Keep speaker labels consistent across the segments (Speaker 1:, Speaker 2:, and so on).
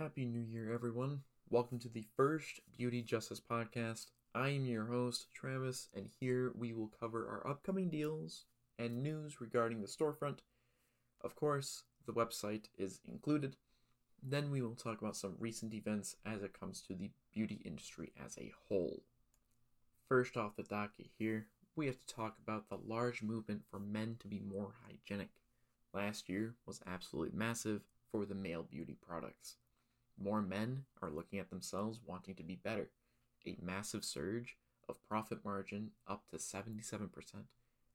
Speaker 1: Happy New Year, everyone. Welcome to the first Beauty Justice podcast. I am your host, Travis, and here we will cover our upcoming deals and news regarding the storefront. Of course, the website is included. Then we will talk about some recent events as it comes to the beauty industry as a whole. First off the docket here, we have to talk about the large movement for men to be more hygienic. Last year was absolutely massive for the male beauty products. More men are looking at themselves wanting to be better. A massive surge of profit margin up to 77%,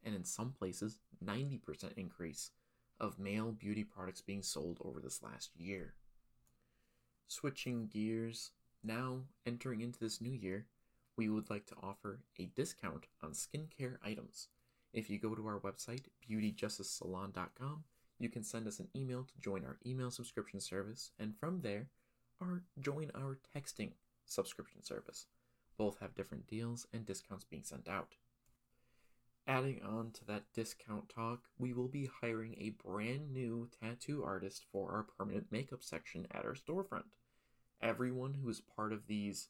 Speaker 1: and in some places, 90% increase of male beauty products being sold over this last year. Switching gears, now entering into this new year, we would like to offer a discount on skincare items. If you go to our website, beautyjusticesalon.com, you can send us an email to join our email subscription service, and from there, or join our texting subscription service. Both have different deals and discounts being sent out. Adding on to that discount talk, we will be hiring a brand new tattoo artist for our permanent makeup section at our storefront. Everyone who is part of these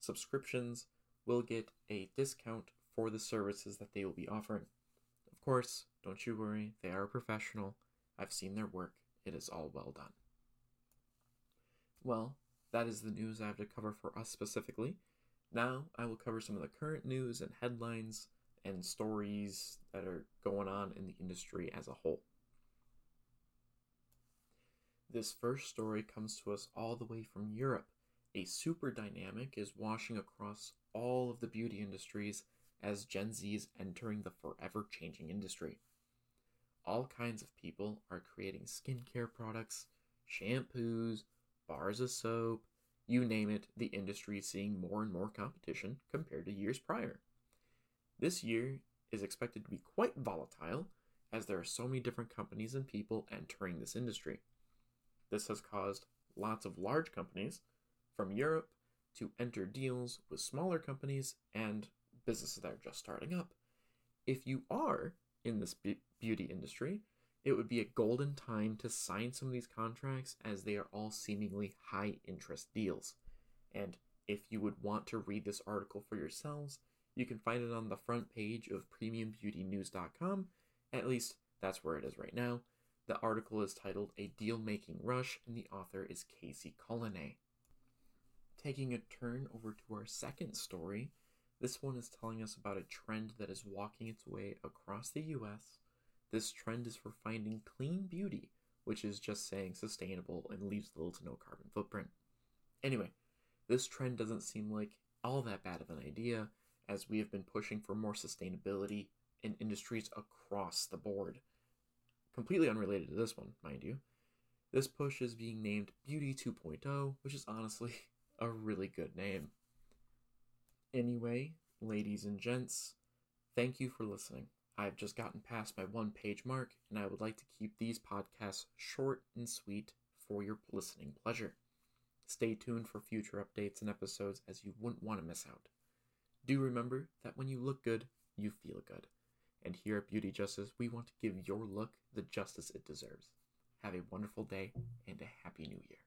Speaker 1: subscriptions will get a discount for the services that they will be offering. Of course, don't you worry, they are professional. I've seen their work, it is all well done. Well, that is the news I have to cover for us specifically. Now I will cover some of the current news and headlines and stories that are going on in the industry as a whole. This first story comes to us all the way from Europe. A super dynamic is washing across all of the beauty industries as Gen Z is entering the forever changing industry. All kinds of people are creating skincare products, shampoos, bars of soap, you name it, the industry is seeing more and more competition compared to years prior. This year is expected to be quite volatile as there are so many different companies and people entering this industry. This has caused lots of large companies from Europe to enter deals with smaller companies and businesses that are just starting up. If you are in this beauty industry, it would be a golden time to sign some of these contracts as they are all seemingly high interest deals. And if you would want to read this article for yourselves, you can find it on the front page of premiumbeautynews.com. At least that's where it is right now. The article is titled A Deal Making Rush, and the author is Casey Cullinay. Taking a turn over to our second story, this one is telling us about a trend that is walking its way across the US this trend is for finding clean beauty, which is just saying sustainable and leaves little to no carbon footprint. Anyway, this trend doesn't seem like all that bad of an idea, as we have been pushing for more sustainability in industries across the board. Completely unrelated to this one, mind you. This push is being named Beauty 2.0, which is honestly a really good name. Anyway, ladies and gents, thank you for listening. I've just gotten past my one page mark, and I would like to keep these podcasts short and sweet for your listening pleasure. Stay tuned for future updates and episodes as you wouldn't want to miss out. Do remember that when you look good, you feel good. And here at Beauty Justice, we want to give your look the justice it deserves. Have a wonderful day and a happy new year.